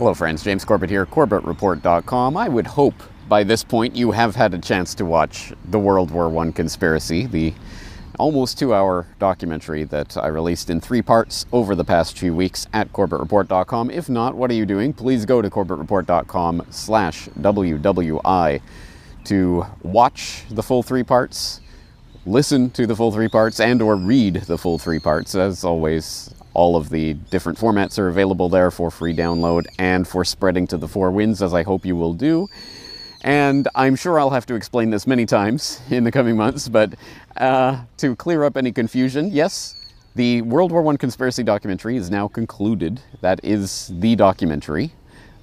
Hello, friends. James Corbett here, CorbettReport.com. I would hope by this point you have had a chance to watch the World War I conspiracy, the almost two hour documentary that I released in three parts over the past few weeks at CorbettReport.com. If not, what are you doing? Please go to CorbettReport.com slash WWI to watch the full three parts, listen to the full three parts, and or read the full three parts. As always, all of the different formats are available there for free download and for spreading to the four winds, as I hope you will do. And I'm sure I'll have to explain this many times in the coming months, but uh, to clear up any confusion, yes, the World War I conspiracy documentary is now concluded. That is the documentary.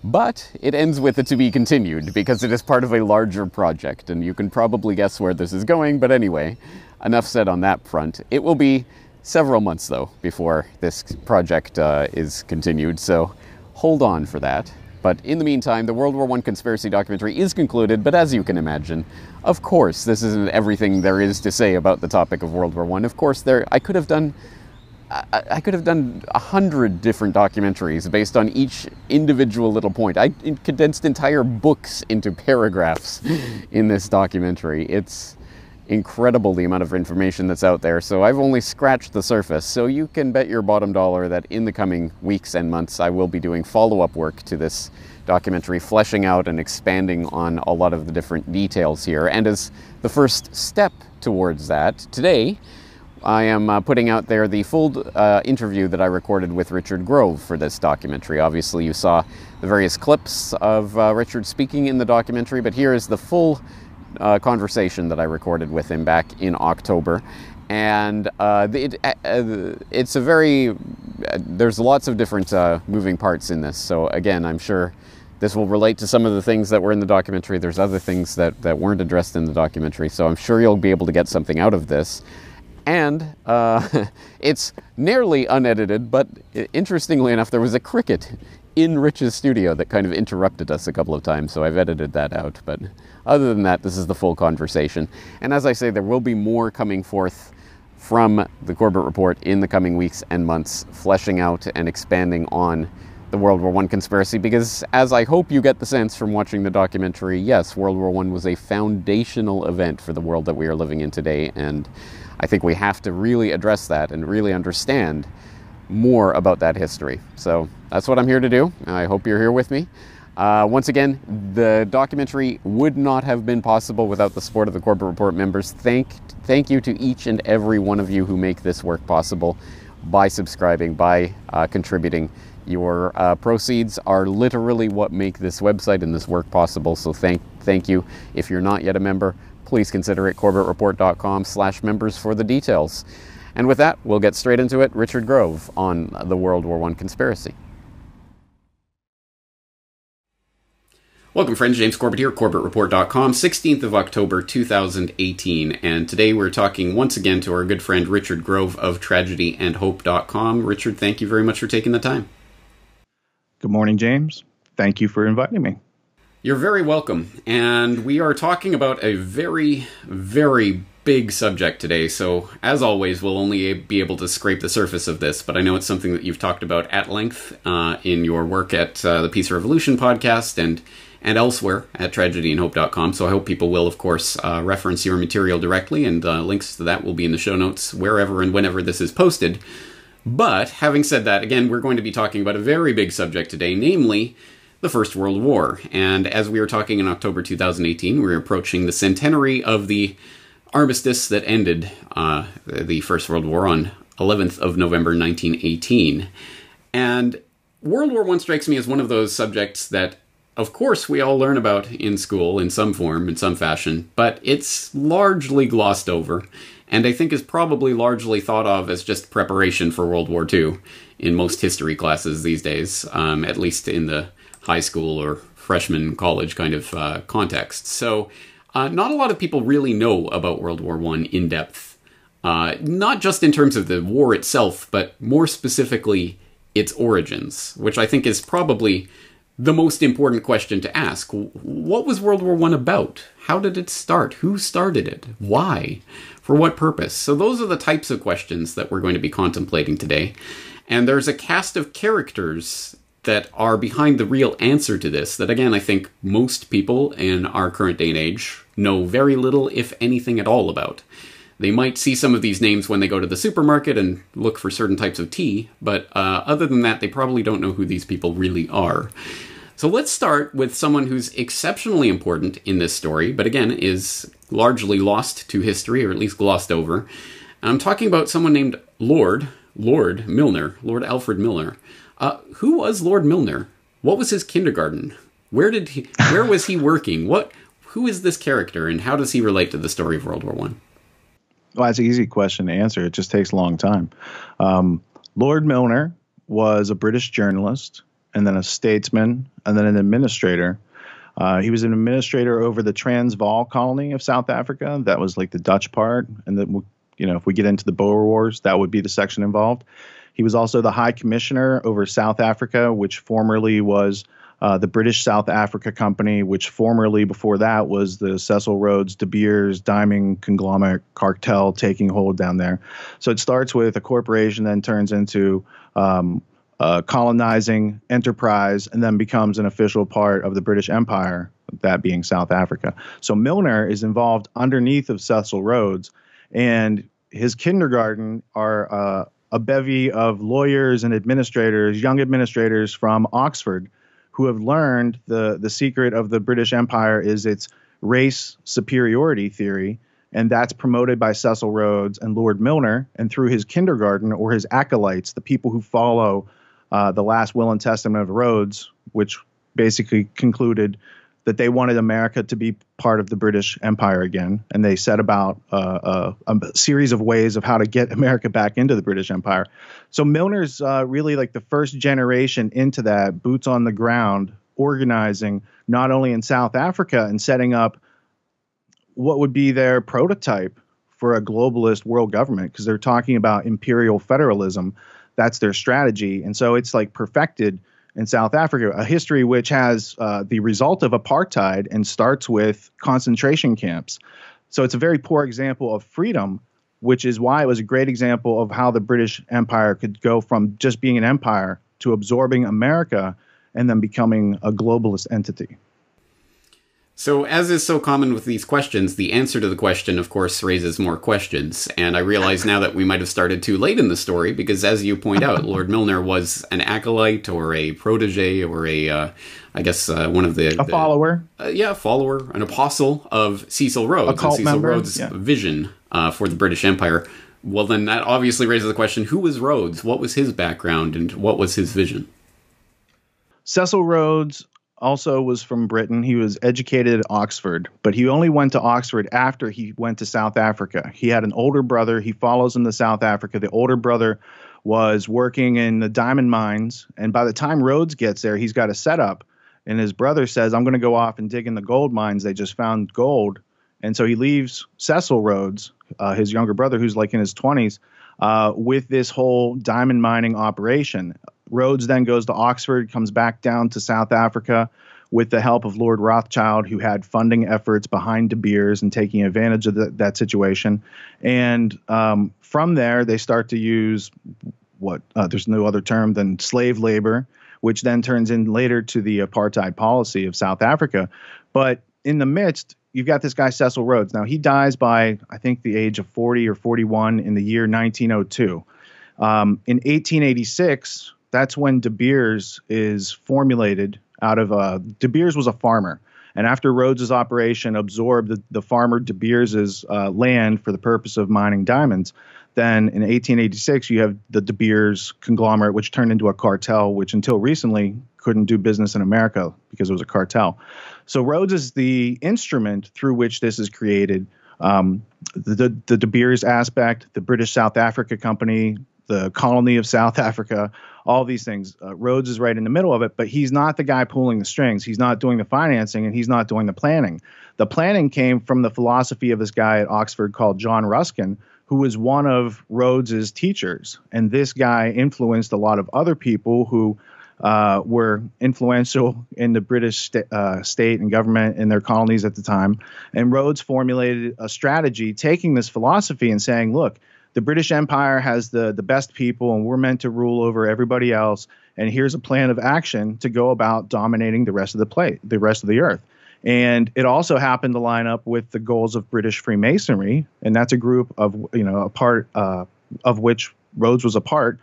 But it ends with it to be continued because it is part of a larger project, and you can probably guess where this is going. But anyway, enough said on that front. It will be several months, though, before this project uh, is continued, so hold on for that. But in the meantime, the World War I conspiracy documentary is concluded, but as you can imagine, of course, this isn't everything there is to say about the topic of World War I. Of course, there I could have done I, I could have done a hundred different documentaries based on each individual little point. I condensed entire books into paragraphs in this documentary. It's incredible the amount of information that's out there. So I've only scratched the surface. So you can bet your bottom dollar that in the coming weeks and months, I will be doing follow up work to this documentary, fleshing out and expanding on a lot of the different details here. And as the first step towards that, today, I am uh, putting out there the full uh, interview that I recorded with Richard Grove for this documentary. Obviously, you saw the various clips of uh, Richard speaking in the documentary, but here is the full uh, conversation that I recorded with him back in October. And uh, it, uh, it's a very, there's lots of different moving parts in this. So, again, I'm sure this will relate to some of the things that were in the documentary. There's other things that, that weren't addressed in the documentary. So, I'm sure you'll be able to get something out of this and uh, it's nearly unedited, but interestingly enough, there was a cricket in Rich's studio that kind of interrupted us a couple of times, so I've edited that out. But other than that, this is the full conversation. And as I say, there will be more coming forth from the Corbett Report in the coming weeks and months, fleshing out and expanding on the World War I conspiracy, because as I hope you get the sense from watching the documentary, yes, World War I was a foundational event for the world that we are living in today, and I think we have to really address that and really understand more about that history. So that's what I'm here to do. I hope you're here with me. Uh, once again, the documentary would not have been possible without the support of the Corbett Report members. Thank, thank you to each and every one of you who make this work possible by subscribing, by uh, contributing. Your uh, proceeds are literally what make this website and this work possible. So thank, thank you. If you're not yet a member, please consider it corbettreport.com slash members for the details. And with that, we'll get straight into it. Richard Grove on the World War I conspiracy. Welcome, friends. James Corbett here, CorbettReport.com, 16th of October, 2018. And today we're talking once again to our good friend Richard Grove of TragedyAndHope.com. Richard, thank you very much for taking the time. Good morning, James. Thank you for inviting me. You're very welcome. And we are talking about a very, very big subject today. So, as always, we'll only be able to scrape the surface of this, but I know it's something that you've talked about at length uh, in your work at uh, the Peace Revolution podcast and and elsewhere at tragedyandhope.com. So I hope people will, of course, uh, reference your material directly, and uh, links to that will be in the show notes wherever and whenever this is posted. But having said that, again, we're going to be talking about a very big subject today, namely the First World War. And as we were talking in October 2018, we are approaching the centenary of the armistice that ended uh, the First World War on 11th of November 1918. And World War I strikes me as one of those subjects that, of course, we all learn about in school in some form, in some fashion, but it's largely glossed over, and I think is probably largely thought of as just preparation for World War II in most history classes these days, um, at least in the high school or freshman college kind of uh, context. So, uh, not a lot of people really know about World War One in depth, uh, not just in terms of the war itself, but more specifically its origins, which I think is probably the most important question to ask. What was World War One about? How did it start? Who started it? Why? For what purpose? So, those are the types of questions that we're going to be contemplating today. And there's a cast of characters that are behind the real answer to this that again I think most people in our current day and age know very little if anything at all about. They might see some of these names when they go to the supermarket and look for certain types of tea, but uh, other than that, they probably don't know who these people really are. So let's start with someone who's exceptionally important in this story, but again is largely lost to history, or at least glossed over. I'm talking about someone named Lord, Lord Milner, Lord Alfred Milner. Uh, who was Lord Milner? What was his kindergarten? Where did he? Where was he working? What? Who is this character, and how does he relate to the story of World War One? Well, that's an easy question to answer. It just takes a long time. Um, Lord Milner was a British journalist, and then a statesman, and then an administrator. Uh, he was an administrator over the Transvaal colony of South Africa. That was like the Dutch part, and then you know if we get into the Boer Wars, that would be the section involved. He was also the High Commissioner over South Africa, which formerly was uh, the British South Africa Company, which formerly before that was the Cecil Rhodes De Beers diamond conglomerate cartel taking hold down there. So it starts with a corporation, then turns into um, a colonizing enterprise, and then becomes an official part of the British Empire, that being South Africa. So Milner is involved underneath of Cecil Rhodes, and his kindergarten are uh, a bevy of lawyers and administrators, young administrators from Oxford, who have learned the the secret of the British Empire is its race superiority theory, and that's promoted by Cecil Rhodes and Lord Milner, and through his kindergarten or his acolytes, the people who follow uh, the last will and testament of Rhodes, which basically concluded that they wanted America to be part of the British Empire again, and they set about uh, a, uh, a, series of ways of how to get America back into the British Empire. So Milner's uh, really like the first generation into that, boots on the ground, organizing not only in South Africa and setting up what would be their prototype for a globalist world government, because they're talking about imperial federalism. That's their strategy, and so it's like perfected in South Africa, a history which has uh, the result of apartheid and starts with concentration camps. So it's a very poor example of freedom, which is why it was a great example of how the British Empire could go from just being an empire to absorbing America and then becoming a globalist entity. So, as is so common with these questions, the answer to the question, of course, raises more questions. And I realize now that we might have started too late in the story because, as you point out, Lord Milner was an acolyte or a protege or a, uh, I guess, uh, one of the. A the, follower. Uh, yeah, a follower, an apostle of Cecil Rhodes. A cult Cecil member. Rhodes' yeah. vision uh, for the British Empire. Well, then that obviously raises the question who was Rhodes? What was his background and what was his vision? Cecil Rhodes also was from Britain. He was educated at Oxford, but he only went to Oxford after he went to South Africa. He had an older brother. He follows him to South Africa. The older brother was working in the diamond mines, and by the time Rhodes gets there, he's got a setup. And his brother says, "I'm going to go off and dig in the gold mines. They just found gold." And so he leaves Cecil Rhodes, uh, his younger brother, who's like in his 20s, uh, with this whole diamond mining operation. Rhodes then goes to Oxford, comes back down to South Africa with the help of Lord Rothschild, who had funding efforts behind De Beers and taking advantage of the, that situation. And um, from there, they start to use what uh, there's no other term than slave labor, which then turns in later to the apartheid policy of South Africa. But in the midst, you've got this guy Cecil Rhodes. Now he dies by I think the age of 40 or 41 in the year 1902. Um, in 1886, that's when De Beers is formulated out of uh, De Beers was a farmer. And after Rhodes's operation absorbed the, the farmer De Beers's uh, land for the purpose of mining diamonds, then in 1886 you have the De Beers conglomerate, which turned into a cartel, which until recently couldn't do business in America because it was a cartel. So Rhodes is the instrument through which this is created. Um, the, the De Beers aspect, the British South Africa Company, the colony of South Africa, all these things. Uh, Rhodes is right in the middle of it, but he's not the guy pulling the strings. He's not doing the financing and he's not doing the planning. The planning came from the philosophy of this guy at Oxford called John Ruskin, who was one of Rhodes's teachers. And this guy influenced a lot of other people who uh, were influential in the British st- uh, state and government in their colonies at the time. And Rhodes formulated a strategy taking this philosophy and saying, look, the British Empire has the the best people, and we're meant to rule over everybody else. And here's a plan of action to go about dominating the rest of the play, the rest of the earth. And it also happened to line up with the goals of British Freemasonry, and that's a group of you know a part uh, of which Rhodes was a part,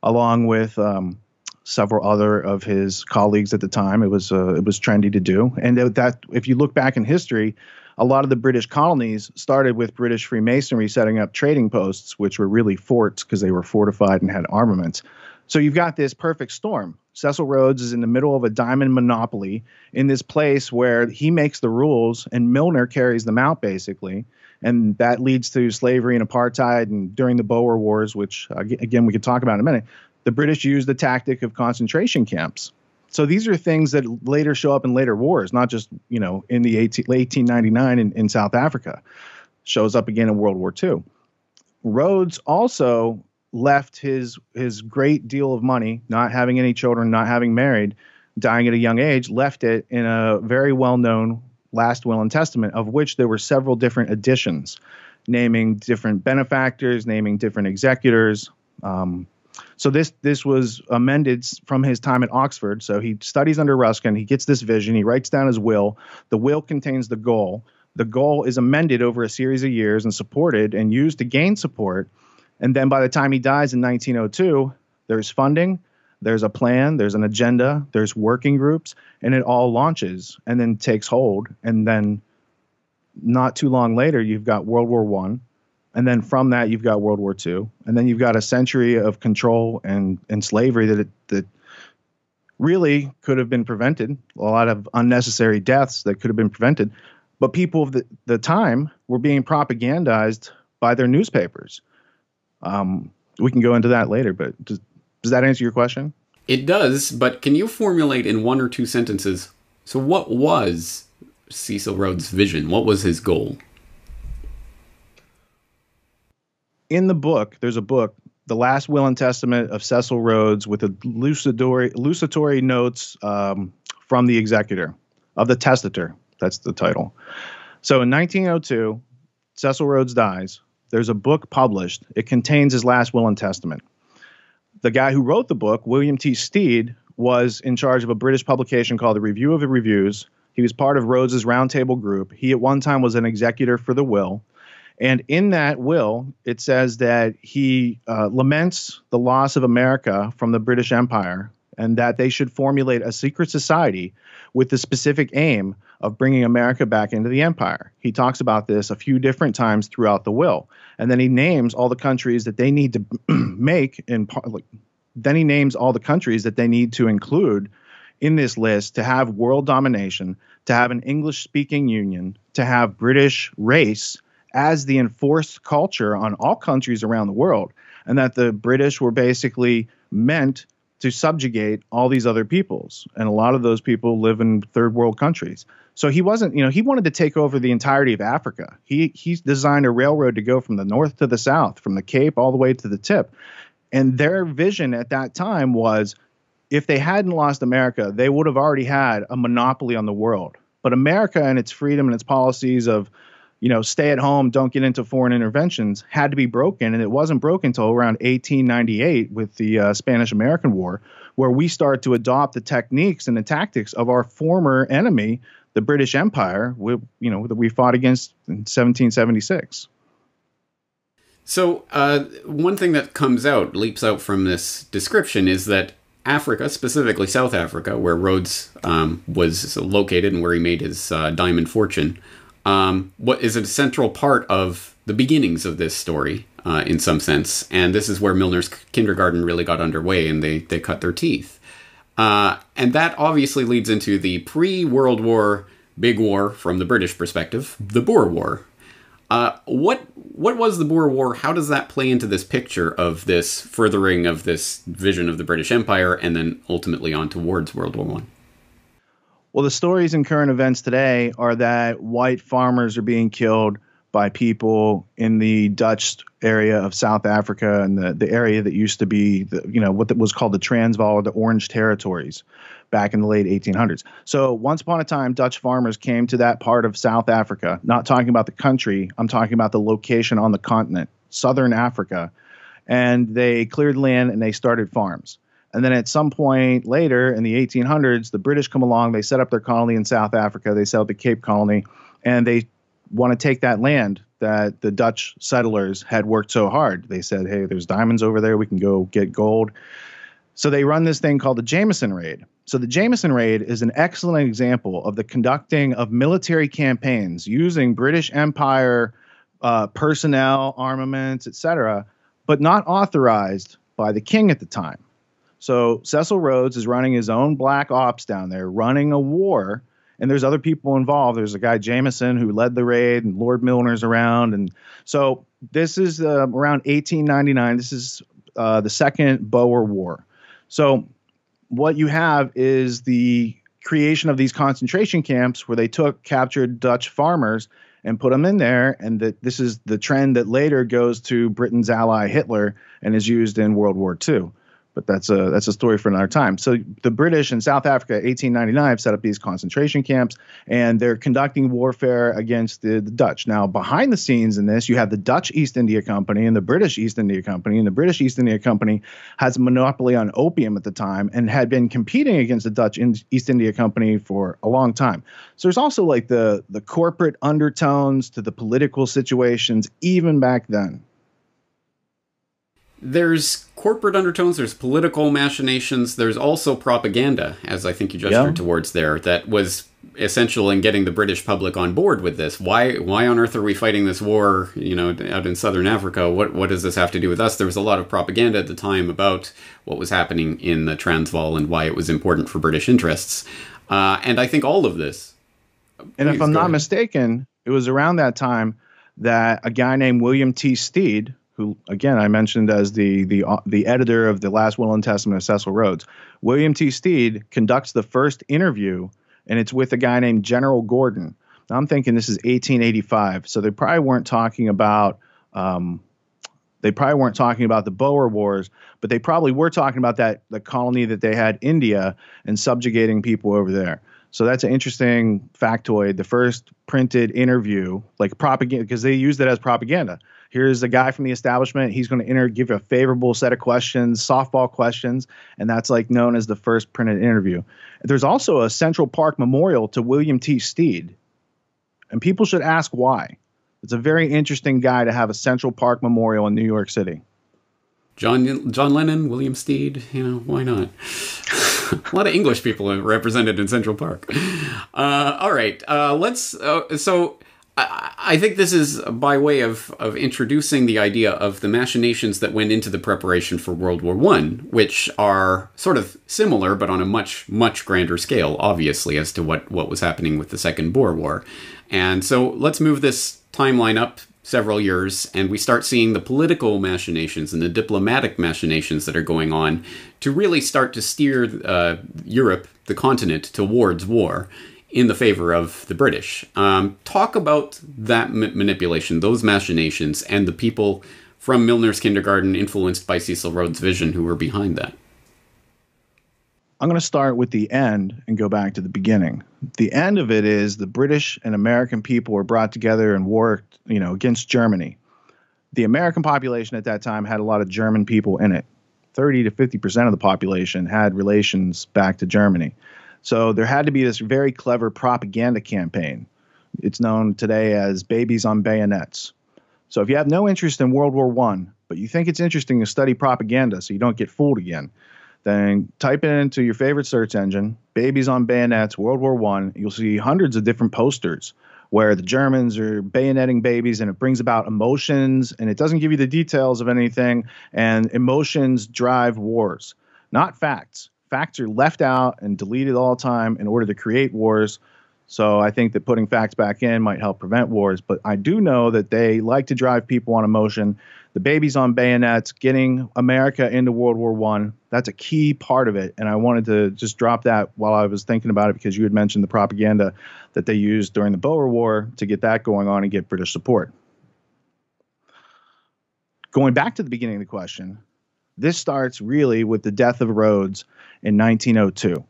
along with um, several other of his colleagues at the time. It was uh, it was trendy to do, and that if you look back in history, a lot of the British colonies started with British Freemasonry setting up trading posts, which were really forts because they were fortified and had armaments. So you've got this perfect storm. Cecil Rhodes is in the middle of a diamond monopoly in this place where he makes the rules and Milner carries them out basically. And that leads to slavery and apartheid. And during the Boer Wars, which again we could talk about in a minute, the British used the tactic of concentration camps. So these are things that later show up in later wars, not just you know in the 18, 1899 in, in South Africa, shows up again in World War II. Rhodes also left his his great deal of money, not having any children, not having married, dying at a young age, left it in a very well known last will and testament, of which there were several different editions, naming different benefactors, naming different executors. Um, so this this was amended from his time at Oxford. So he studies under Ruskin. He gets this vision. He writes down his will. The will contains the goal. The goal is amended over a series of years and supported and used to gain support. And then by the time he dies in 1902, there's funding, there's a plan, there's an agenda, there's working groups, and it all launches and then takes hold. And then not too long later, you've got World War One and then from that you've got World War II, and then you've got a century of control and and slavery that it, that really could have been prevented. A lot of unnecessary deaths that could have been prevented, but people of the, the time were being propagandized by their newspapers. Um, we can go into that later, but does, does that answer your question? It does, but can you formulate in one or two sentences? So, what was Cecil Rhodes' vision? What was his goal? In the book, there's a book, The Last Will and Testament of Cecil Rhodes, with lucitory notes um, from the executor of the testator. That's the title. So in 1902, Cecil Rhodes dies. There's a book published. It contains his last will and testament. The guy who wrote the book, William T. Stead, was in charge of a British publication called the Review of the Reviews. He was part of Rhodes's roundtable group. He at one time was an executor for the will. And in that will, it says that he uh, laments the loss of America from the British Empire and that they should formulate a secret society with the specific aim of bringing America back into the empire. He talks about this a few different times throughout the will. And then he names all the countries that they need to make in then he names all the countries that they need to include in this list to have world domination, to have an English speaking union, to have British race as the enforced culture on all countries around the world, and that the British were basically meant to subjugate all these other peoples. And a lot of those people live in third world countries. So he wasn't, you know, he wanted to take over the entirety of Africa. He he designed a railroad to go from the north to the south, from the Cape all the way to the tip. And their vision at that time was if they hadn't lost America, they would have already had a monopoly on the world. But America and its freedom and its policies of you know, stay at home, don't get into foreign interventions had to be broken. And it wasn't broken until around 1898 with the uh, Spanish American War, where we start to adopt the techniques and the tactics of our former enemy, the British Empire, we, you know, that we fought against in 1776. So, uh, one thing that comes out, leaps out from this description, is that Africa, specifically South Africa, where Rhodes um, was located and where he made his uh, diamond fortune, um, what is a central part of the beginnings of this story uh, in some sense. And this is where Milner's kindergarten really got underway and they, they cut their teeth. Uh, and that obviously leads into the pre World War big war from the British perspective, the Boer War. Uh, what what was the Boer War? How does that play into this picture of this furthering of this vision of the British Empire, and then ultimately on towards World War One? Well, the stories in current events today are that white farmers are being killed by people in the Dutch area of South Africa and the, the area that used to be, the, you know, what was called the Transvaal or the Orange Territories back in the late 1800s. So once upon a time, Dutch farmers came to that part of South Africa, not talking about the country, I'm talking about the location on the continent. southern Africa, and they cleared land and they started farms. And then at some point later in the 1800s, the British come along. They set up their colony in South Africa. They set up the Cape Colony, and they want to take that land that the Dutch settlers had worked so hard. They said, "Hey, there's diamonds over there. We can go get gold." So they run this thing called the Jameson Raid. So the Jameson Raid is an excellent example of the conducting of military campaigns using British Empire uh, personnel, armaments, etc., but not authorized by the king at the time. So Cecil Rhodes is running his own black ops down there, running a war, and there's other people involved. There's a guy Jameson who led the raid, and Lord Milner's around, and so this is uh, around 1899. This is uh, the second Boer War. So what you have is the creation of these concentration camps where they took captured Dutch farmers and put them in there. And that this is the trend that later goes to Britain's ally Hitler and is used in World War II but that's a that's a story for another time. So the British in South Africa, 1899, have set up these concentration camps, and they're conducting warfare against the, the, Dutch. Now, behind the scenes in this, you have the Dutch East India Company and the British East India Company, and the British East India Company has a monopoly on opium at the time and had been competing against the Dutch East India Company for a long time. So there's also like the the corporate undertones to the political situations even back then there's corporate undertones, there's political machinations, there's also propaganda, as I think you gestured yeah. towards there, that was essential in getting the British public on board with this. Why why on earth are we fighting this war, you know, out in southern Africa? What what does this have to do with us? There was a lot of propaganda at the time about what was happening in the Transvaal and why it was important for British interests. Uh, and I think all of this. And if I'm not ahead. mistaken, it was around that time that a guy named William T. Stead, who again I mentioned as the the uh, the editor of the Last Will and Testament of Cecil Rhodes, William T. Stead conducts the first interview, and it's with a guy named General Gordon. Now I'm thinking this is 1885, so they probably weren't talking about. Um, they probably weren't talking about the Boer Wars, but they probably were talking about that the colony that they had India and subjugating people over there. So that's an interesting factoid. The first printed interview, like propaganda, because they used it as propaganda here's a guy from the establishment. He's going to enter, give a favorable set of questions, softball questions, and that's like known as the first printed interview. There's also a Central Park memorial to William T. Stead, and people should ask why. It's a very interesting guy to have a Central Park memorial in New York City. John John Lennon, William Stead, you know, why not? a lot of English people are represented in Central Park. Uh, all right, uh, let's. Uh, so I, think this is by way of, of introducing the idea of the machinations that went into the preparation for World War One, which are sort of similar but on a much much grander scale, obviously, as to what what was happening with the Second Boer War. And so let's move this timeline up several years, and we start seeing the political machinations and the diplomatic machinations that are going on to really start to steer uh, Europe, the continent, towards war in the favor of the British. Um, talk about that manipulation, those machinations, and the people from Milner's kindergarten influenced by Cecil Rhodes' vision who were behind that. I'm going to start with the end and go back to the beginning. The end of it is the British and American people were brought together and worked, you know, against Germany. The American population at that time had a lot of German people in it. 30 to 50% of the population had relations back to Germany. So there had to be this very clever propaganda campaign. It's known today as Babies on Bayonets. So if you have no interest in World War One, but you think it's interesting to study propaganda so you don't get fooled again, then type into your favorite search engine, Babies on Bayonets, World War One. You'll see hundreds of different posters where the Germans are bayoneting babies and it brings about emotions and it doesn't give you the details of anything. And emotions drive wars, not facts facts are left out and deleted all the time in order to create wars. So I think that putting facts back in might help prevent wars. But I do know that they like to drive people on emotion. The babies on bayonets, getting America into World War One, that's a key part of it. And I wanted to just drop that while I was thinking about it because you had mentioned the propaganda that they used during the Boer War to get that going on and get British support. Going back to the beginning of the question, this starts really with the death of Rhodes in 1902.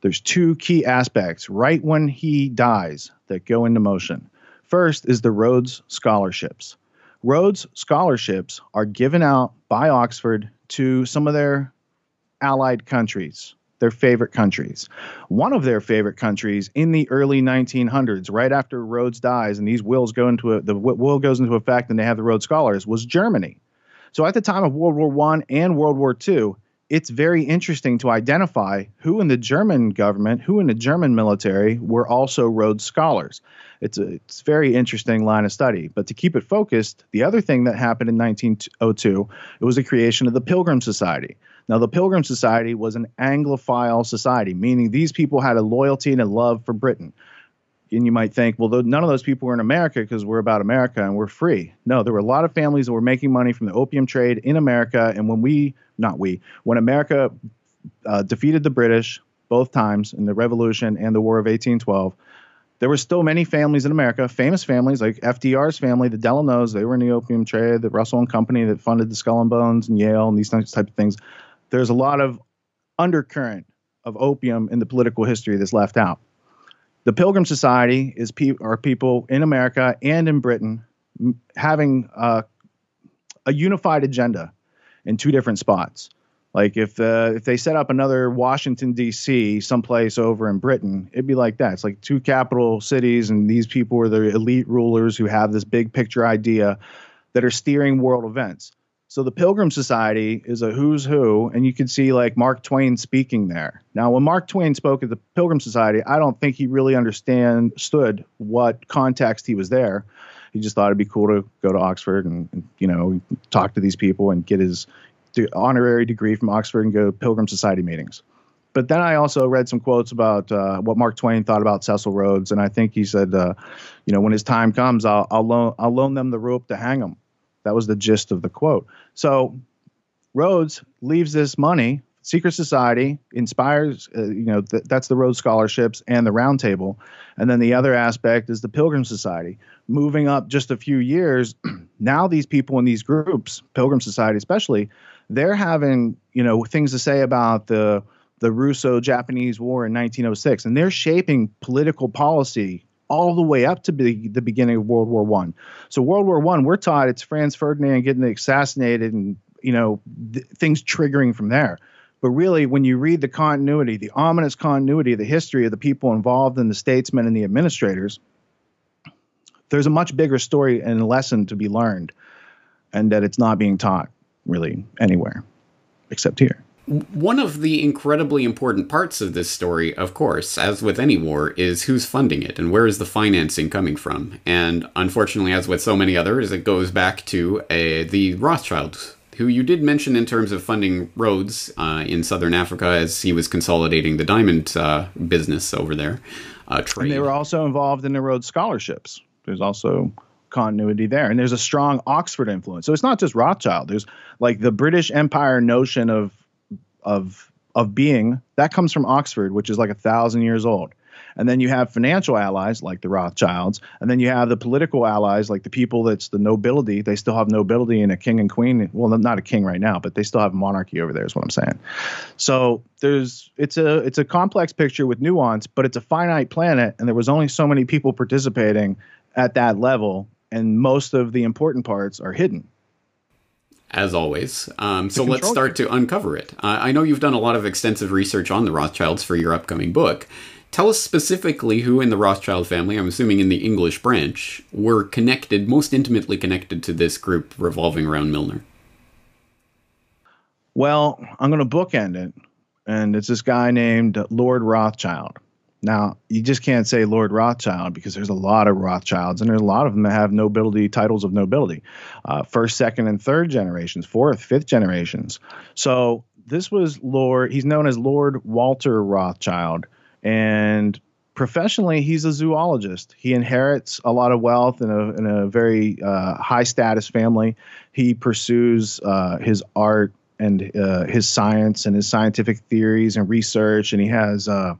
There's two key aspects right when he dies that go into motion. First is the Rhodes Scholarships. Rhodes scholarships are given out by Oxford to some of their allied countries, their favorite countries. One of their favorite countries in the early 1900s, right after Rhodes dies, and these wills go into a, the will goes into effect, and they have the Rhodes Scholars, was Germany. So at the time of World War One and World War Two, it's very interesting to identify who in the German government, who in the German military were also Rhodes Scholars. It's a it's very interesting line of study. But to keep it focused, the other thing that happened in 1902, it was the creation of the Pilgrim Society. Now, the Pilgrim Society was an Anglophile society, meaning these people had a loyalty and a love for Britain. And you might think, well, none of those people were in America because we're about America and we're free. No, there were a lot of families that were making money from the opium trade in America. And when we, not we, when America uh, defeated the British both times in the Revolution and the War of 1812, there were still many families in America, famous families like FDR's family, the Delanos, they were in the opium trade, the Russell and Company that funded the Skull and Bones and Yale and these types of things there's a lot of undercurrent of opium in the political history that's left out. The Pilgrim Society is pe- are people in America and in Britain having uh, a unified agenda in two different spots. Like if uh, if they set up another Washington D.C. someplace over in Britain, it'd be like that. It's like two capital cities, and these people are the elite rulers who have this big picture idea that are steering world events. So the Pilgrim Society is a who's who, and you can see like Mark Twain speaking there. Now, when Mark Twain spoke at the Pilgrim Society, I don't think he really understood what context he was there. He just thought it'd be cool to go to Oxford and, and you know talk to these people and get his honorary degree from Oxford and go to Pilgrim Society meetings. But then I also read some quotes about uh, what Mark Twain thought about Cecil Rhodes, and I think he said, uh, you know, when his time comes, I'll, I'll loan I'll loan them the rope to hang him. That was the gist of the quote. So Rhodes leaves this money. Secret Society inspires, uh, you know, th- that's the Rhodes Scholarships and the Roundtable. And then the other aspect is the Pilgrim Society. Moving up just a few years, now these people in these groups, Pilgrim Society especially, they're having, you know, things to say about the the Russo-Japanese War in 1906, and they're shaping political policy all the way up to be the beginning of World War One. So World War One, we're taught it's Franz Ferdinand getting assassinated and you know th- things triggering from there. But really, when you read the continuity, the ominous continuity of the history of the people involved and the statesmen and the administrators, there's a much bigger story and a lesson to be learned, and that it's not being taught really anywhere except here. One of the incredibly important parts of this story, of course, as with any war, is who's funding it and where is the financing coming from. And unfortunately, as with so many others, it goes back to uh, the Rothschilds, who you did mention in terms of funding Rhodes uh, in southern Africa as he was consolidating the diamond uh, business over there. Uh, and they were also involved in the Rhodes scholarships. There's also continuity there. And there's a strong Oxford influence. So it's not just Rothschild. There's like the British Empire notion of of of being that comes from Oxford, which is like a thousand years old. And then you have financial allies like the Rothschilds, and then you have the political allies like the people that's the nobility. They still have nobility and a king and queen. Well, not a king right now, but they still have monarchy over there. Is what I'm saying. So there's it's a it's a complex picture with nuance, but it's a finite planet, and there was only so many people participating at that level, and most of the important parts are hidden as always. Um, so let's start to uncover it. Uh, I know you've done a lot of extensive research on the Rothschilds for your upcoming book. Tell us specifically who in the Rothschild family, I'm assuming in the English branch, were connected, most intimately connected to this group revolving around Milner. Well, I'm going to bookend it. And it's this guy named Lord Rothschild. Now, you just can't say Lord Rothschild because there's a lot of Rothschilds, and there's a lot of them that have nobility titles of nobility, uh, first, second, and third generations, fourth, fifth generations. So this was Lord. He's known as Lord Walter Rothschild, and professionally, he's a zoologist. He inherits a lot of wealth in a in a very uh, high status family. He pursues uh, his art and uh, his science and his scientific theories and research, and he has uh,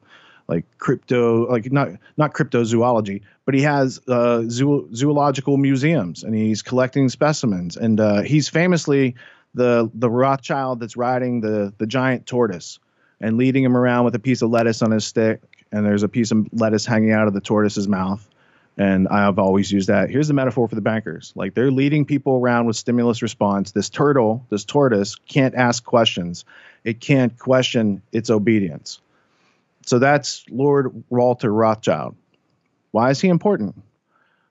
like crypto, like not not cryptozoology, but he has uh, zoo, zoological museums and he's collecting specimens. And uh, he's famously the the Rothschild that's riding the the giant tortoise and leading him around with a piece of lettuce on his stick, and there's a piece of lettuce hanging out of the tortoise's mouth. And I've always used that. Here's the metaphor for the bankers. Like they're leading people around with stimulus response. This turtle, this tortoise, can't ask questions. It can't question its obedience. So that's Lord Walter Rothschild. Why is he important?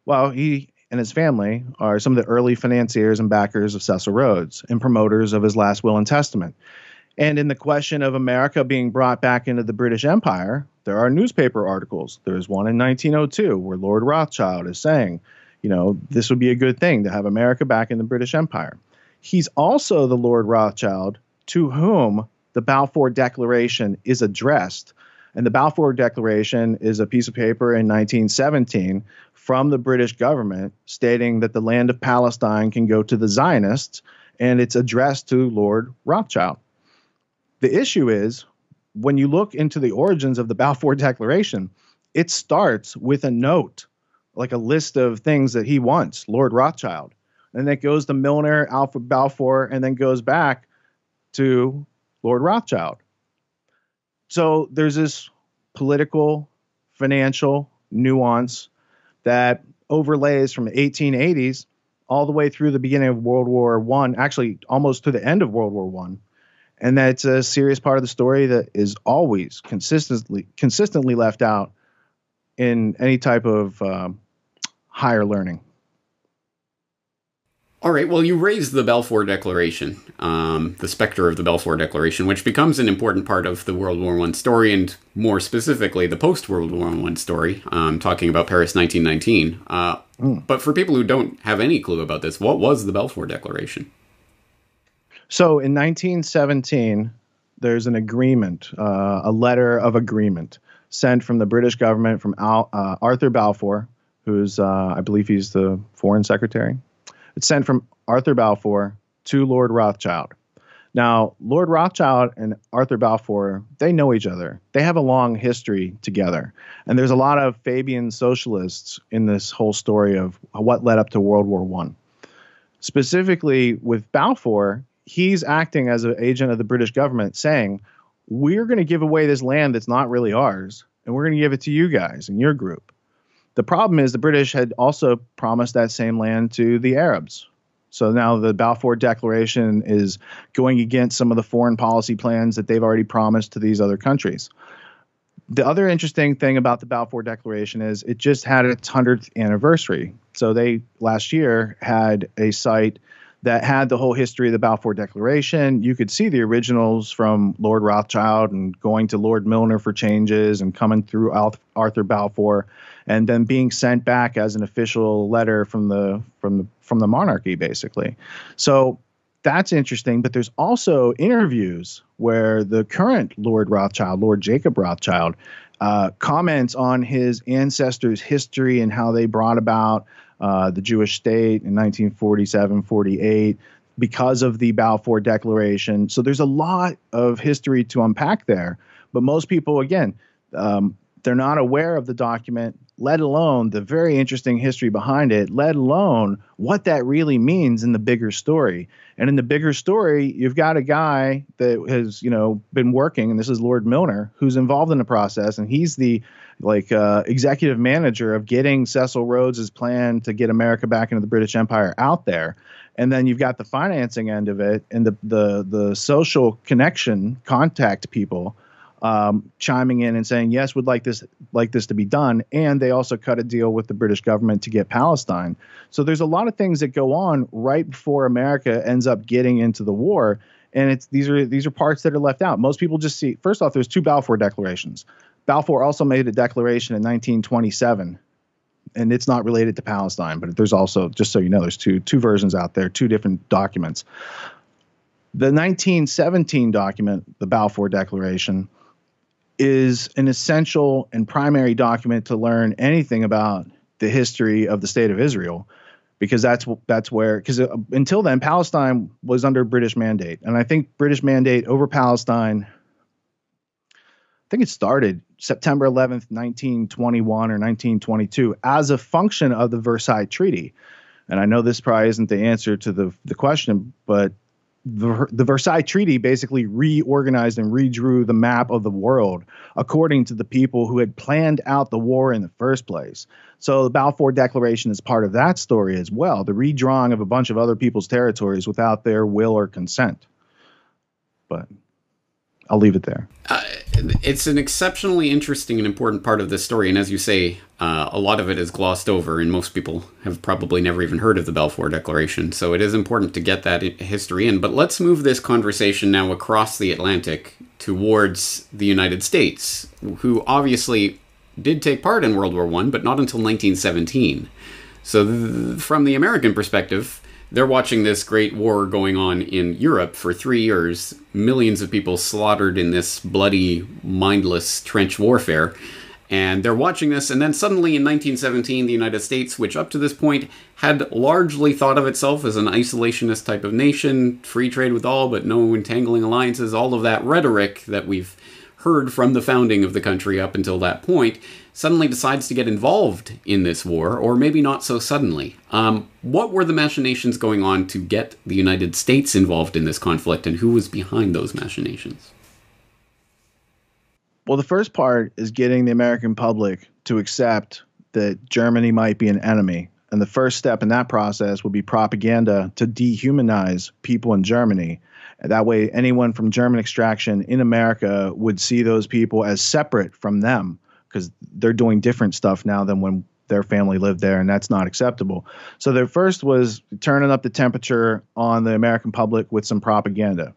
Well, he and his family are some of the early financiers and backers of Cecil Rhodes and promoters of his last will and testament. And in the question of America being brought back into the British Empire, there are newspaper articles. There's one in 1902 where Lord Rothschild is saying, you know, this would be a good thing to have America back in the British Empire. He's also the Lord Rothschild to whom the Balfour Declaration is addressed. And the Balfour Declaration is a piece of paper in 1917 from the British government stating that the land of Palestine can go to the Zionists, and it's addressed to Lord Rothschild. The issue is when you look into the origins of the Balfour Declaration, it starts with a note, like a list of things that he wants, Lord Rothschild. And it goes to Milner, Alfred Balfour, and then goes back to Lord Rothschild. So there's this political, financial nuance that overlays from the 1880s all the way through the beginning of World War One, actually almost to the end of World War One and that's a serious part of the story that is always consistently consistently left out in any type of um, higher learning. All right. Well, you raised the Balfour Declaration, um, the specter of the Balfour Declaration, which becomes an important part of the World War One story, and more specifically, the post World War One story. Um, talking about Paris, 1919. Uh, mm. But for people who don't have any clue about this, what was the Balfour Declaration? So in 1917, there's an agreement, uh, a letter of agreement sent from the British government from Al, uh, Arthur Balfour, who's, uh, I believe he's the foreign secretary. It's sent from Arthur Balfour to Lord Rothschild. Now, Lord Rothschild and Arthur Balfour, they know each other. They have a long history together. And there's a lot of Fabian socialists in this whole story of what led up to World War One. Specifically with Balfour, he's acting as an agent of the British government saying, we're going to give away this land that's not really ours, and we're going to give it to you guys and your group. The problem is the British had also promised that same land to the Arabs. So now the Balfour Declaration is going against some of the foreign policy plans that they've already promised to these other countries. The other interesting thing about the Balfour Declaration is it just had its 100th anniversary. So they last year had a site that had the whole history of the Balfour Declaration. You could see the originals from Lord Rothschild and going to Lord Milner for changes and coming through Arthur Balfour and then being sent back as an official letter from the from the from the monarchy basically. So that's interesting, but there's also interviews where the current Lord Rothschild, Lord Jacob Rothschild, uh, comments on his ancestors' history and how they brought about uh, the Jewish state in 1947 48 because of the Balfour Declaration. So there's a lot of history to unpack there. But most people, again, um, they're not aware of the document, let alone the very interesting history behind it, let alone what that really means in the bigger story. And in the bigger story, you've got a guy that has, you know, been working, and this is Lord Milner, who's involved in the process, and he's the like uh, executive manager of getting Cecil Rhodes's plan to get America back into the British Empire out there. And then you've got the financing end of it and the the the social connection contact people um, chiming in and saying yes, would like this like this to be done. And they also cut a deal with the British government to get Palestine. So there's a lot of things that go on right before America ends up getting into the war. And it's these are these are parts that are left out. Most people just see first off, there's two Balfour declarations. Balfour also made a declaration in 1927, and it's not related to Palestine, but there's also, just so you know, there's two two versions out there, two different documents. The 1917 document, the Balfour Declaration, is an essential and primary document to learn anything about the history of the state of Israel because that's that's where because uh, until then Palestine was under British mandate and I think British mandate over Palestine I think it started September 11th, 1921 or 1922, as a function of the Versailles Treaty. And I know this probably isn't the answer to the, the question, but the, the Versailles Treaty basically reorganized and redrew the map of the world according to the people who had planned out the war in the first place. So the Balfour Declaration is part of that story as well, the redrawing of a bunch of other people's territories without their will or consent. But I'll leave it there. Uh, it's an exceptionally interesting and important part of this story, and as you say, uh, a lot of it is glossed over, and most people have probably never even heard of the Balfour Declaration. So it is important to get that history in. But let's move this conversation now across the Atlantic towards the United States, who obviously did take part in World War One, but not until 1917. So, th- from the American perspective, they're watching this great war going on in Europe for three years, millions of people slaughtered in this bloody, mindless trench warfare. And they're watching this, and then suddenly in 1917, the United States, which up to this point had largely thought of itself as an isolationist type of nation, free trade with all, but no entangling alliances, all of that rhetoric that we've heard from the founding of the country up until that point, suddenly decides to get involved in this war, or maybe not so suddenly. Um, what were the machinations going on to get the United States involved in this conflict, and who was behind those machinations? Well, the first part is getting the American public to accept that Germany might be an enemy. And the first step in that process would be propaganda to dehumanize people in Germany. That way, anyone from German extraction in America would see those people as separate from them because they're doing different stuff now than when their family lived there, and that's not acceptable. So their first was turning up the temperature on the American public with some propaganda.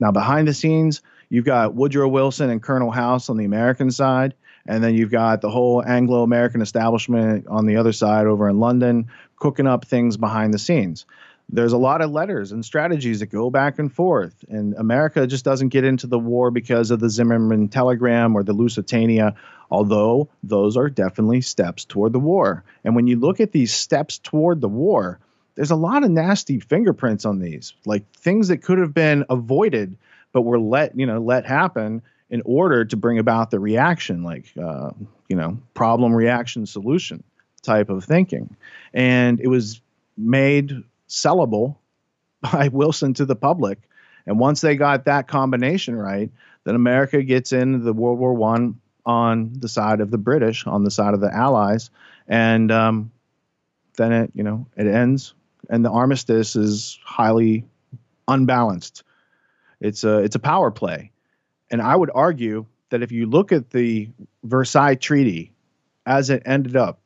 Now behind the scenes, you've got Woodrow Wilson and Colonel House on the American side, and then you've got the whole Anglo-American establishment on the other side over in London cooking up things behind the scenes there's a lot of letters and strategies that go back and forth. And America just doesn't get into the war because of the Zimmerman telegram or the Lusitania, although those are definitely steps toward the war. And when you look at these steps toward the war, there's a lot of nasty fingerprints on these, like things that could have been avoided, but were let, you know, let happen in order to bring about the reaction, like, uh, you know, problem, reaction, solution type of thinking. And it was made sellable by Wilson to the public. And once they got that combination right, then America gets into the World War One on the side of the British, on the side of the Allies, and um, then it you know it ends, and the armistice is highly unbalanced. It's a it's a power play, and I would argue that if you look at the Versailles Treaty as it ended up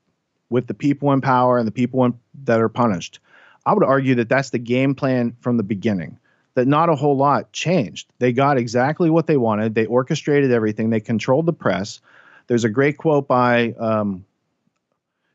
with the people in power and the people in, that are punished, I would argue that that's the game plan from the beginning. That not a whole lot changed. They got exactly what they wanted. They orchestrated everything. They controlled the press. There's a great quote by um,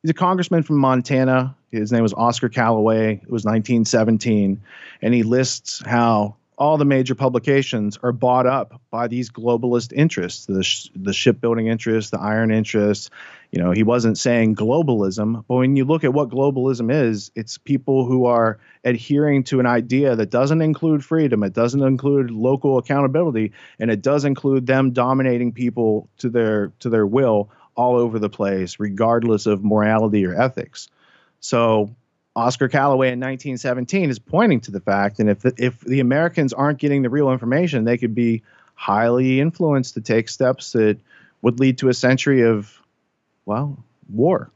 he's a congressman from Montana. His name was Oscar Callaway. It was 1917, and he lists how all the major publications are bought up by these globalist interests the, sh- the shipbuilding interests the iron interests. You know he wasn't saying globalism but when you look at what globalism is it's people who are adhering to an idea that doesn't include freedom it doesn't include local accountability and it does include them dominating people to their to their will all over the place regardless of morality or ethics. So Oscar Callaway in 1917 is pointing to the fact, and if the, if the Americans aren't getting the real information, they could be highly influenced to take steps that would lead to a century of, well, war.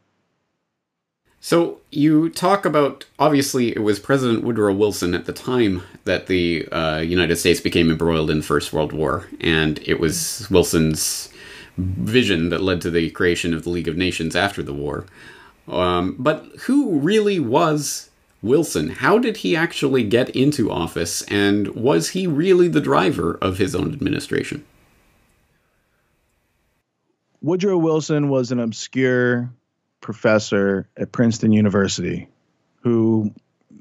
So you talk about obviously it was President Woodrow Wilson at the time that the uh, United States became embroiled in the First World War, and it was Wilson's vision that led to the creation of the League of Nations after the war. Um, but who really was Wilson? How did he actually get into office, and was he really the driver of his own administration? Woodrow Wilson was an obscure professor at Princeton University who,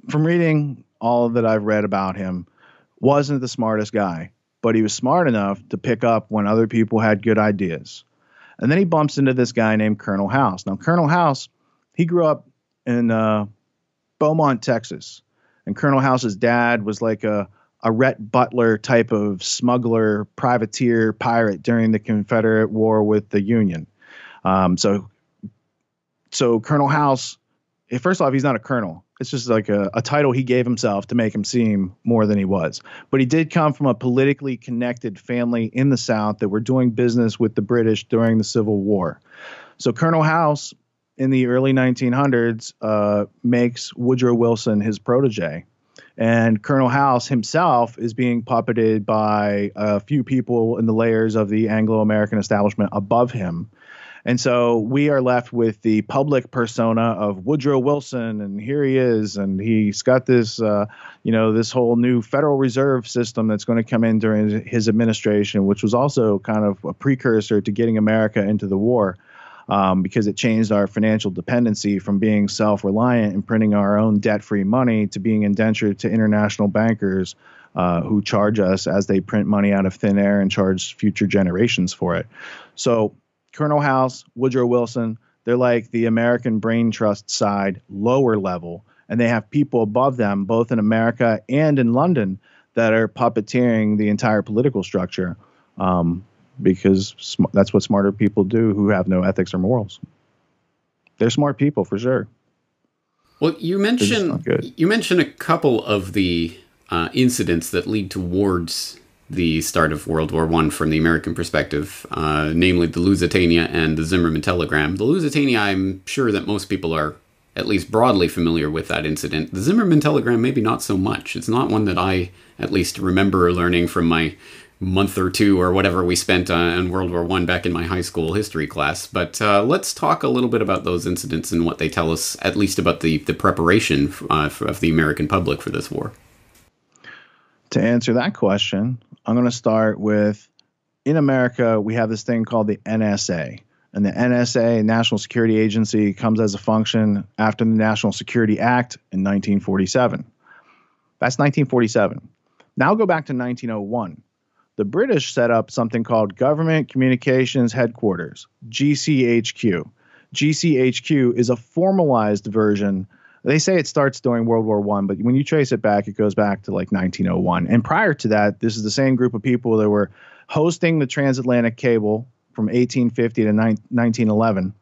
from reading all that I've read about him, wasn't the smartest guy, but he was smart enough to pick up when other people had good ideas. And then he bumps into this guy named Colonel House. Now, Colonel House he grew up in uh, Beaumont, Texas, and Colonel House's dad was like a a Rhett Butler type of smuggler, privateer, pirate during the Confederate War with the Union. Um, so, so Colonel House, first off, he's not a colonel. It's just like a, a title he gave himself to make him seem more than he was. But he did come from a politically connected family in the South that were doing business with the British during the Civil War. So Colonel House in the early 1900s uh, makes Woodrow Wilson his protege. And Colonel House himself is being puppeted by a few people in the layers of the Anglo American establishment above him. And so we are left with the public persona of Woodrow Wilson, and here he is, and he's got this, uh, you know, this whole new Federal Reserve system that's going to come in during his administration, which was also kind of a precursor to getting America into the war um, because it changed our financial dependency from being self reliant and printing our own debt free money to being indentured to international bankers uh, who charge us as they print money out of thin air and charge future generations for it. So, Colonel House, Woodrow Wilson, they're like the American Brain Trust side, lower level, and they have people above them, both in America and in London, that are puppeteering the entire political structure. Um, because sm- that's what smarter people do who have no ethics or morals. They're smart people for sure. Well, you mentioned you mentioned a couple of the uh, incidents that lead towards the start of World War One from the American perspective, uh, namely the Lusitania and the Zimmerman telegram. The Lusitania, I'm sure that most people are at least broadly familiar with that incident. The Zimmerman telegram, maybe not so much. It's not one that I at least remember learning from my month or two or whatever we spent on World War One back in my high school history class. But uh, let's talk a little bit about those incidents and what they tell us, at least about the the preparation uh, of the American public for this war. To answer that question, I'm going to start with in America we have this thing called the NSA. And the NSA, National Security Agency, comes as a function after the National Security Act in 1947. That's 1947. Now go back to 1901 the British set up something called Government Communications Headquarters, GCHQ. GCHQ is a formalized version. They say it starts during World War One, but when you trace it back, it goes back to like 1901. And prior to that, this is the same group of people that were hosting the transatlantic cable from 1850 to 1911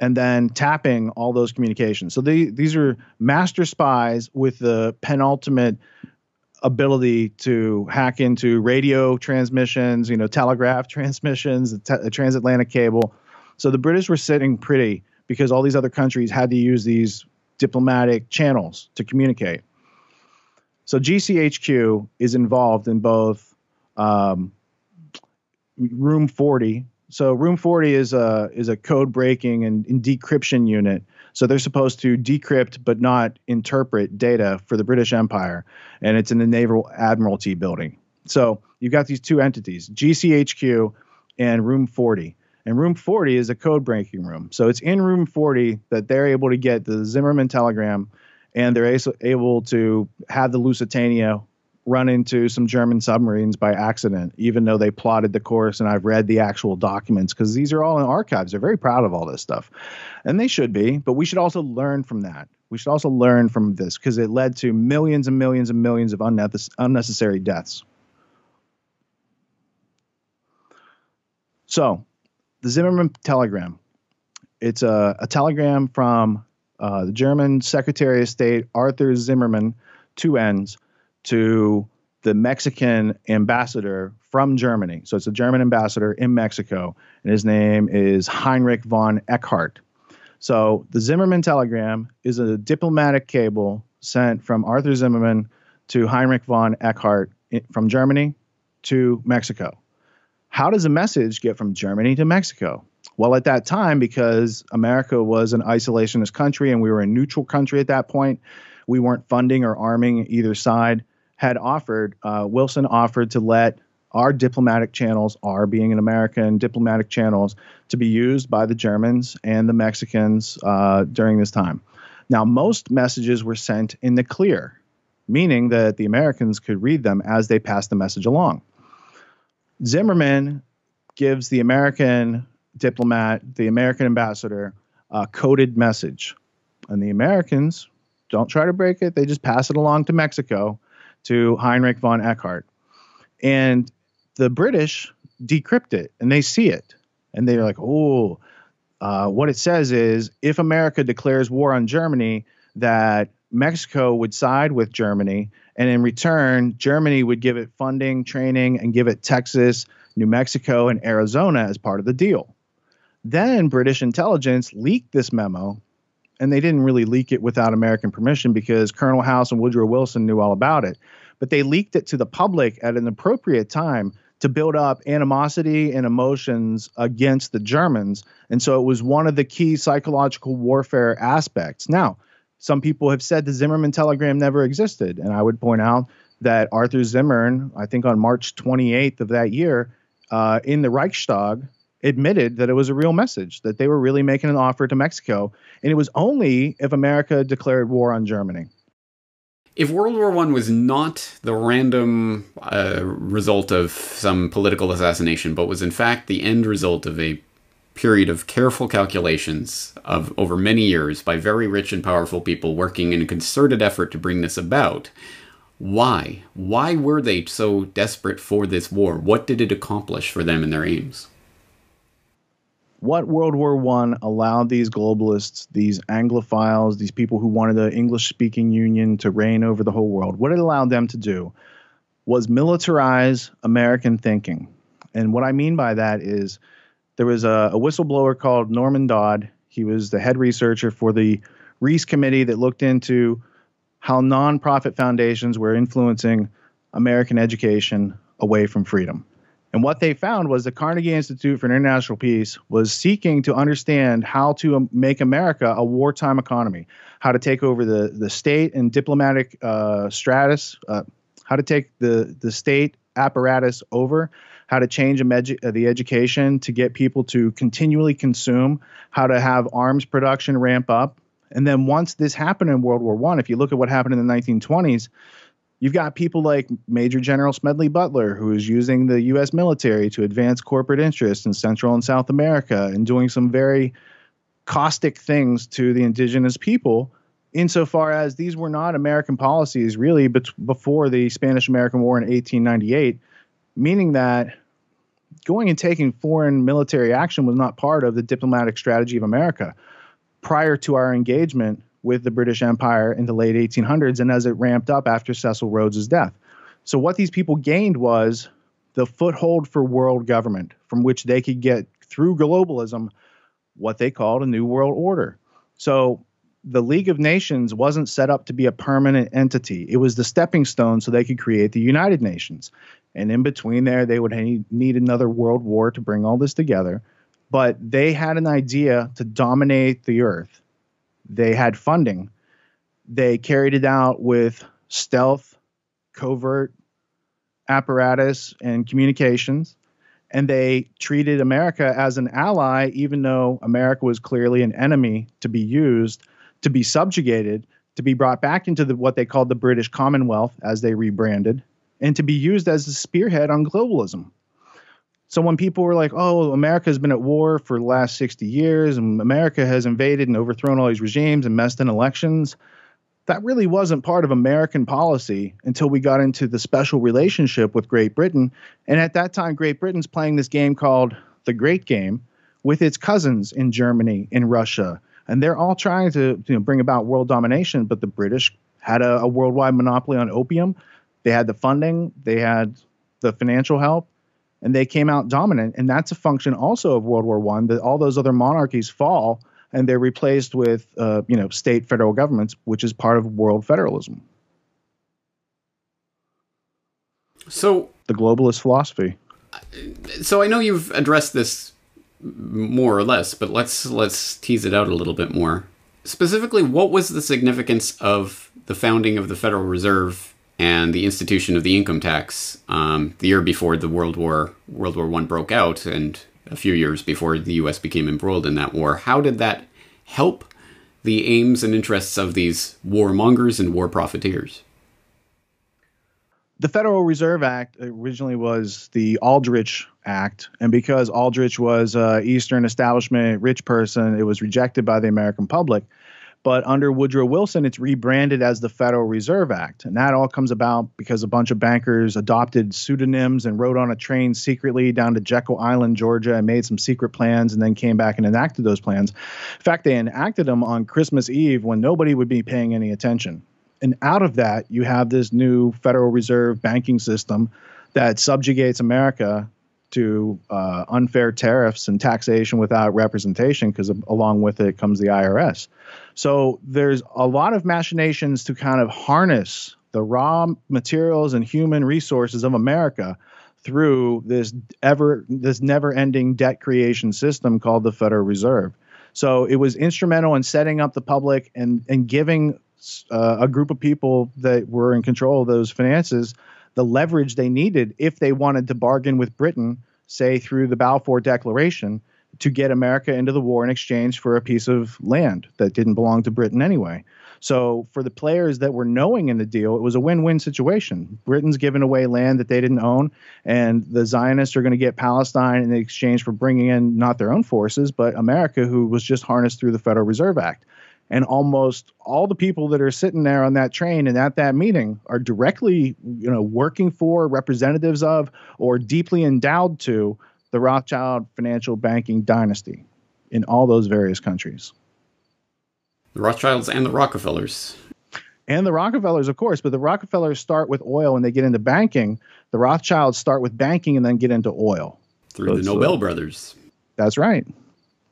and then tapping all those communications. So they, these are master spies with the penultimate ability to hack into radio transmissions, you know, telegraph transmissions, a, t- a transatlantic cable. So the British were sitting pretty because all these other countries had to use these diplomatic channels to communicate. So GCHQ is involved in both um, Room 40. So Room 40 is a is a code breaking and, and decryption unit so they're supposed to decrypt but not interpret data for the British Empire, and it's in the Naval Admiralty building. So you've got these two entities, GCHQ and Room 40. And Room 40 is a code breaking room. So it's in Room 40 that they're able to get the Zimmerman telegram and they're able to have the Lusitania run into some German submarines by accident, even though they plotted the course. And I've read the actual documents because these are all in archives. They're very proud of all this stuff. And they should be, but we should also learn from that. We should also learn from this because it led to millions and millions and millions of unnecessary deaths. So, the Zimmerman telegram. It's a, a telegram from uh, the German Secretary of State, Arthur Zimmermann, two ends to the Mexican ambassador from Germany. So it's a German ambassador in Mexico, and his name is Heinrich von Eckardt. So the Zimmerman telegram is a diplomatic cable sent from Arthur Zimmerman to Heinrich von Eckardt from Germany to Mexico. How does a message get from Germany to Mexico? Well, at that time, because America was an isolationist country and we were a neutral country at that point, we weren't funding or arming either side had offered, uh, Wilson offered to let our diplomatic channels, our being an American diplomatic channels, to be used by the Germans and the Mexicans uh, during this time. Now, most messages were sent in the clear, meaning that the Americans could read them as they passed the message along. Zimmerman gives the American diplomat, the American ambassador, a coded message. And the Americans don't try to break it, they just pass it along to Mexico to Heinrich von Eckardt. And the British decrypt it and they see it. And they're like, oh, uh, what it says is if America declares war on Germany, that Mexico would side with Germany, and in return, Germany would give it funding, training, and give it Texas, New Mexico, and Arizona as part of the deal. Then British intelligence leaked this memo, and they didn't really leak it without American permission because Colonel House and Woodrow Wilson knew all about it. But they leaked it to the public at an appropriate time to build up animosity and emotions against the Germans. And so it was one of the key psychological warfare aspects. Now, some people have said the Zimmerman telegram never existed. And I would point out that Arthur Zimmermann, I think on March 28th of that year, uh, in the Reichstag, admitted that it was a real message, that they were really making an offer to Mexico. And it was only if America declared war on Germany. If World War One was not the random uh, result of some political assassination, but was in fact the end result of a period of careful calculations of over many years by very rich and powerful people working in a concerted effort to bring this about, why? Why were they so desperate for this war? What did it accomplish for them and their aims? What World War One allowed these globalists, these Anglophiles, these people who wanted the English-speaking Union to reign over the whole world, what it allowed them to do was militarize American thinking. And what I mean by that is there was a, a whistleblower called Norman Dodd. He was the head researcher for the Reece Committee that looked into how nonprofit foundations were influencing American education away from freedom. And what they found was the Carnegie Institute for International Peace was seeking to understand how to um, make America a wartime economy, how to take over the, the state and diplomatic uh, stratus, uh, how to take the, the state apparatus over, how to change the education to get people to continually consume, how to have arms production ramp up. And then once this happened in World War One, if you look at what happened in the 1920s, You've got people like Major General Smedley Butler, who is using the U.S. military to advance corporate interests in Central and South America and doing some very caustic things to the indigenous people, insofar as these were not American policies really but before the Spanish American War in 1898, meaning that going and taking foreign military action was not part of the diplomatic strategy of America. Prior to our engagement with the British Empire in the late 1800s and as it ramped up after Cecil Rhodes's death. So what these people gained was the foothold for world government from which they could get through globalism what they called a new world order. So the League of Nations wasn't set up to be a permanent entity. It was the stepping stone so they could create the United Nations. And in between there, they would need another world war to bring all this together. But they had an idea to dominate the earth they had funding. They carried it out with stealth, covert apparatus, and communications. And they treated America as an ally, even though America was clearly an enemy to be used, to be subjugated, to be brought back into the, what they called the British Commonwealth, as they rebranded, and to be used as a spearhead on globalism. So when people were like, "Oh, America has been at war for the last 60 years and America has invaded and overthrown all these regimes and messed in elections," that really wasn't part of American policy until we got into the special relationship with Great Britain. And at that time, Great Britain's playing this game called the Great Game with its cousins in Germany, in Russia, and they're all trying to you know, bring about world domination. But the British had a, a worldwide monopoly on opium. They had the funding. They had the financial help and they came out dominant. And that's a function also of World War One that all those other monarchies fall and they're replaced with uh, you know state federal governments, which is part of world federalism. So the globalist philosophy. So I know you've addressed this more or less, but let's let's tease it out a little bit more. Specifically, what was the significance of the founding of the Federal Reserve and the institution of the income tax um, the year before the World War World War One broke out, and a few years before the U.S. became embroiled in that war. How did that help the aims and interests of these warmongers and war profiteers? The Federal Reserve Act originally was the Aldrich Act, and because Aldrich was an Eastern establishment rich person, it was rejected by the American public. But under Woodrow Wilson, it's rebranded as the Federal Reserve Act. And that all comes about because a bunch of bankers adopted pseudonyms and rode on a train secretly down to Jekyll Island, Georgia, and made some secret plans and then came back and enacted those plans. In fact, they enacted them on Christmas Eve when nobody would be paying any attention. And out of that, you have this new Federal Reserve banking system that subjugates America to uh, unfair tariffs and taxation without representation, because along with it comes the IRS. So there's a lot of machinations to kind of harness the raw materials and human resources of America through this ever this never-ending debt creation system called the Federal Reserve. So it was instrumental in setting up the public and and giving uh, a group of people that were in control of those finances the leverage they needed if they wanted to bargain with Britain, say through the Balfour Declaration, to get America into the war in exchange for a piece of land that didn't belong to Britain anyway. So for the players that were knowing in the deal, it was a win-win situation. Britain's given away land that they didn't own, and the Zionists are going to get Palestine in exchange for bringing in not their own forces, but America, who was just harnessed through the Federal Reserve Act and almost all the people that are sitting there on that train and at that meeting are directly you know working for representatives of or deeply endowed to the rothschild financial banking dynasty in all those various countries. The rothschilds and the rockefellers. And the rockefellers of course but the rockefellers start with oil and they get into banking. The rothschilds start with banking and then get into oil. Through so the nobel uh, brothers. That's right.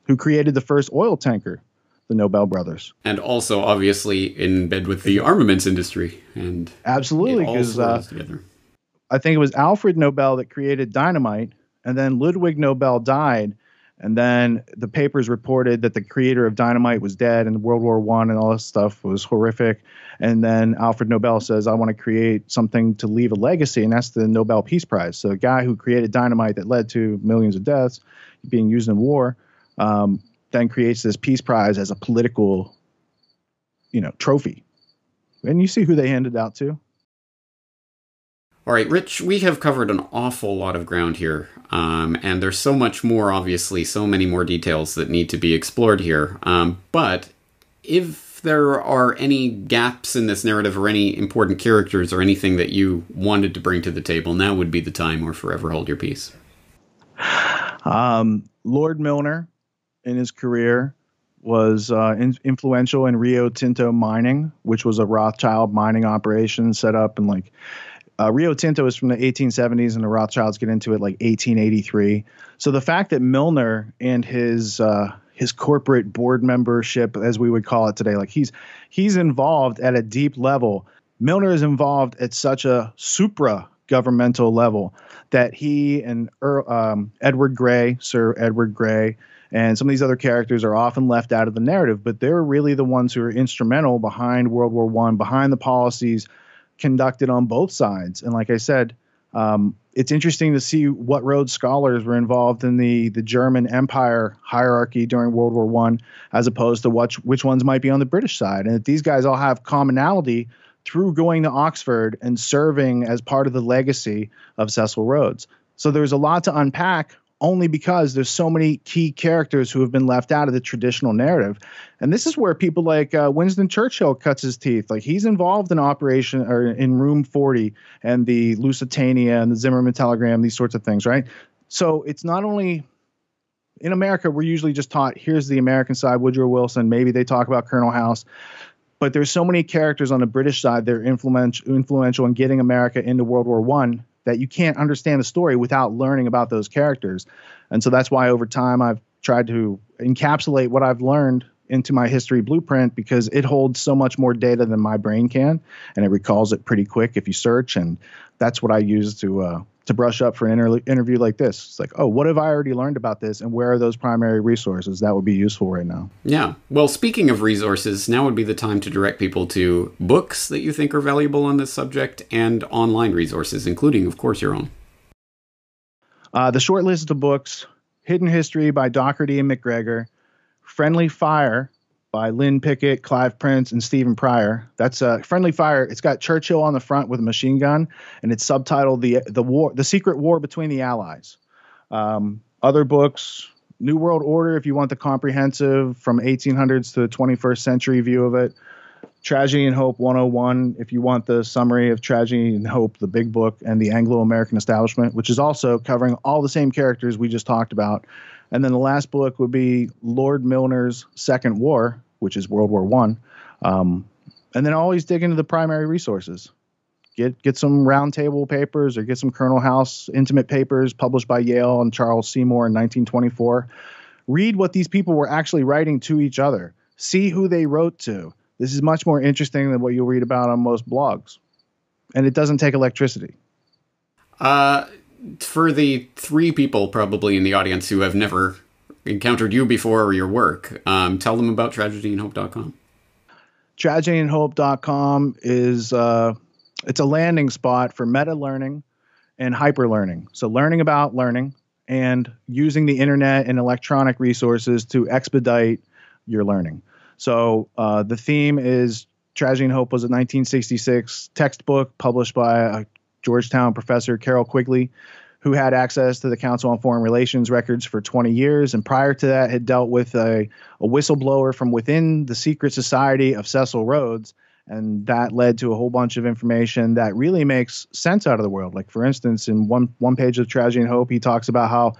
Who created the first oil tanker the Nobel brothers. And also, obviously, in bed with the armaments industry. And absolutely, because uh, I think it was Alfred Nobel that created dynamite, and then Ludwig Nobel died. And then the papers reported that the creator of dynamite was dead, and World War One and all this stuff was horrific. And then Alfred Nobel says, "I want to create something to leave a legacy," and that's the Nobel Peace Prize. So, a guy who created dynamite that led to millions of deaths being used in war, um, then creates this peace prize as a political, you know, trophy. And you see who they handed out to. All right, Rich, we have covered an awful lot of ground here, um, and there's so much more, obviously, so many more details that need to be explored here. Um, but if there are any gaps in this narrative or any important characters or anything that you wanted to bring to the table, now would be the time or forever hold your peace. Um, Lord Milner in his career was uh, in, influential in Rio Tinto mining, which was a Rothschild mining operation set up and like uh, Rio Tinto is from the 1870s, and the Rothschilds get into it like 1883. So the fact that Milner and his uh, his corporate board membership, as we would call it today, like he's he's involved at a deep level. Milner is involved at such a supra governmental level that he and um, Edward Grey, Sir Edward Grey, and some of these other characters are often left out of the narrative, but they're really the ones who are instrumental behind World War One, behind the policies conducted on both sides. And like I said, um, it's interesting to see what Rhodes scholars were involved in the the German Empire hierarchy during World War One, as opposed to which which ones might be on the British side. And that these guys all have commonality through going to Oxford and serving as part of the legacy of Cecil Rhodes. So there's a lot to unpack only because there's so many key characters who have been left out of the traditional narrative. And this is where people like uh, Winston Churchill cuts his teeth. Like he's involved in Operation or in Room 40 and the Lusitania and the Zimmerman telegram, these sorts of things, right? So it's not only in America, we're usually just taught here's the American side, Woodrow Wilson. Maybe they talk about Colonel House. But there's so many characters on the British side that are influential, influential in getting America into World War One that you can't understand the story without learning about those characters. And so that's why over time I've tried to encapsulate what I've learned into my history blueprint because it holds so much more data than my brain can and it recalls it pretty quick if you search and that's what I use to uh, to brush up for an inter- interview like this. It's like, oh, what have I already learned about this, and where are those primary resources that would be useful right now? Yeah. Well, speaking of resources, now would be the time to direct people to books that you think are valuable on this subject and online resources, including, of course, your own. Uh, the short list of books Hidden History by Docherty and McGregor, Friendly Fire by Lynn Pickett, Clive Prince, and Stephen Prior. That's a friendly fire. It's got Churchill on the front with a machine gun, and it's subtitled "the the war, the secret war between the Allies." Um, other books, New World Order, if you want the comprehensive from 1800s to the 21st century view of it. Tragedy and Hope 101, if you want the summary of Tragedy and Hope, the big book, and the Anglo American Establishment, which is also covering all the same characters we just talked about. And then the last book would be Lord Milner's Second War, which is World War One. Um, and then always dig into the primary resources. Get get some roundtable papers or get some Colonel House intimate papers published by Yale and Charles Seymour in 1924. Read what these people were actually writing to each other. See who they wrote to. This is much more interesting than what you'll read about on most blogs. And it doesn't take electricity. Uh, for the three people probably in the audience who have never encountered you before or your work, um, tell them about tragedyandhope.com. Tragedyandhope.com is uh, it's a landing spot for meta learning and hyper learning. So learning about learning and using the internet and electronic resources to expedite your learning. So uh, the theme is Tragedy and Hope was a 1966 textbook published by a Georgetown professor, Carroll Quigley, who had access to the Council on Foreign Relations records for 20 years, and prior to that had dealt with a, a whistleblower from within the secret society of Cecil Rhodes. And that led to a whole bunch of information that really makes sense out of the world. Like, for instance, in one one page of Tragedy and Hope, he talks about how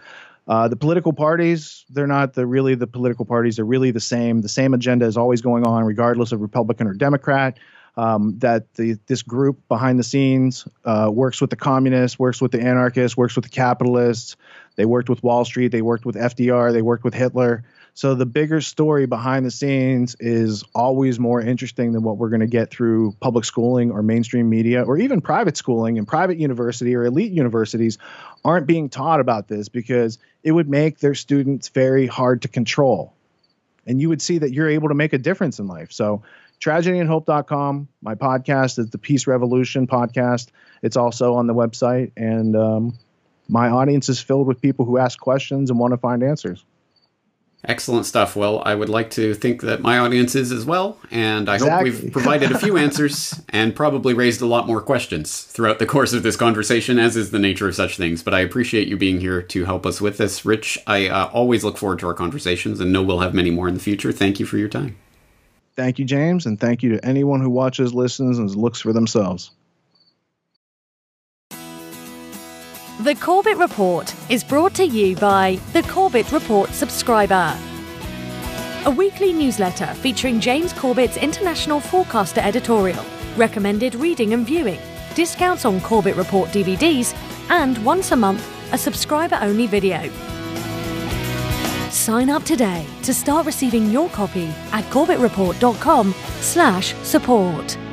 uh, the political parties, they're not the really the political parties. They're really the same. The same agenda is always going on, regardless of Republican or Democrat. Um, that the, this group behind the scenes uh, works with the communists, works with the anarchists, works with the capitalists. They worked with Wall Street. They worked with FDR. They worked with Hitler. So the bigger story behind the scenes is always more interesting than what we're going to get through public schooling or mainstream media or even private schooling and private university or elite universities aren't being taught about this because it would make their students very hard to control. And you would see that you're able to make a difference in life. So tragedyandhope.com, my podcast is the Peace Revolution podcast. It's also on the website and um, my audience is filled with people who ask questions and want to find answers. Excellent stuff. Well, I would like to think that my audience is as well, and I exactly. hope we've provided a few answers and probably raised a lot more questions throughout the course of this conversation, as is the nature of such things. But I appreciate you being here to help us with this. Rich, I uh, always look forward to our conversations and know we'll have many more in the future. Thank you for your time. Thank you, James, and thank you to anyone who watches, listens, and looks for themselves. The Corbett Report is brought to you by the Corbett Report subscriber. A weekly newsletter featuring James Corbett's International Forecaster editorial, recommended reading and viewing, discounts on Corbett Report DVDs, and once a month, a subscriber only video. Sign up today to start receiving your copy at corbettreport.com/support.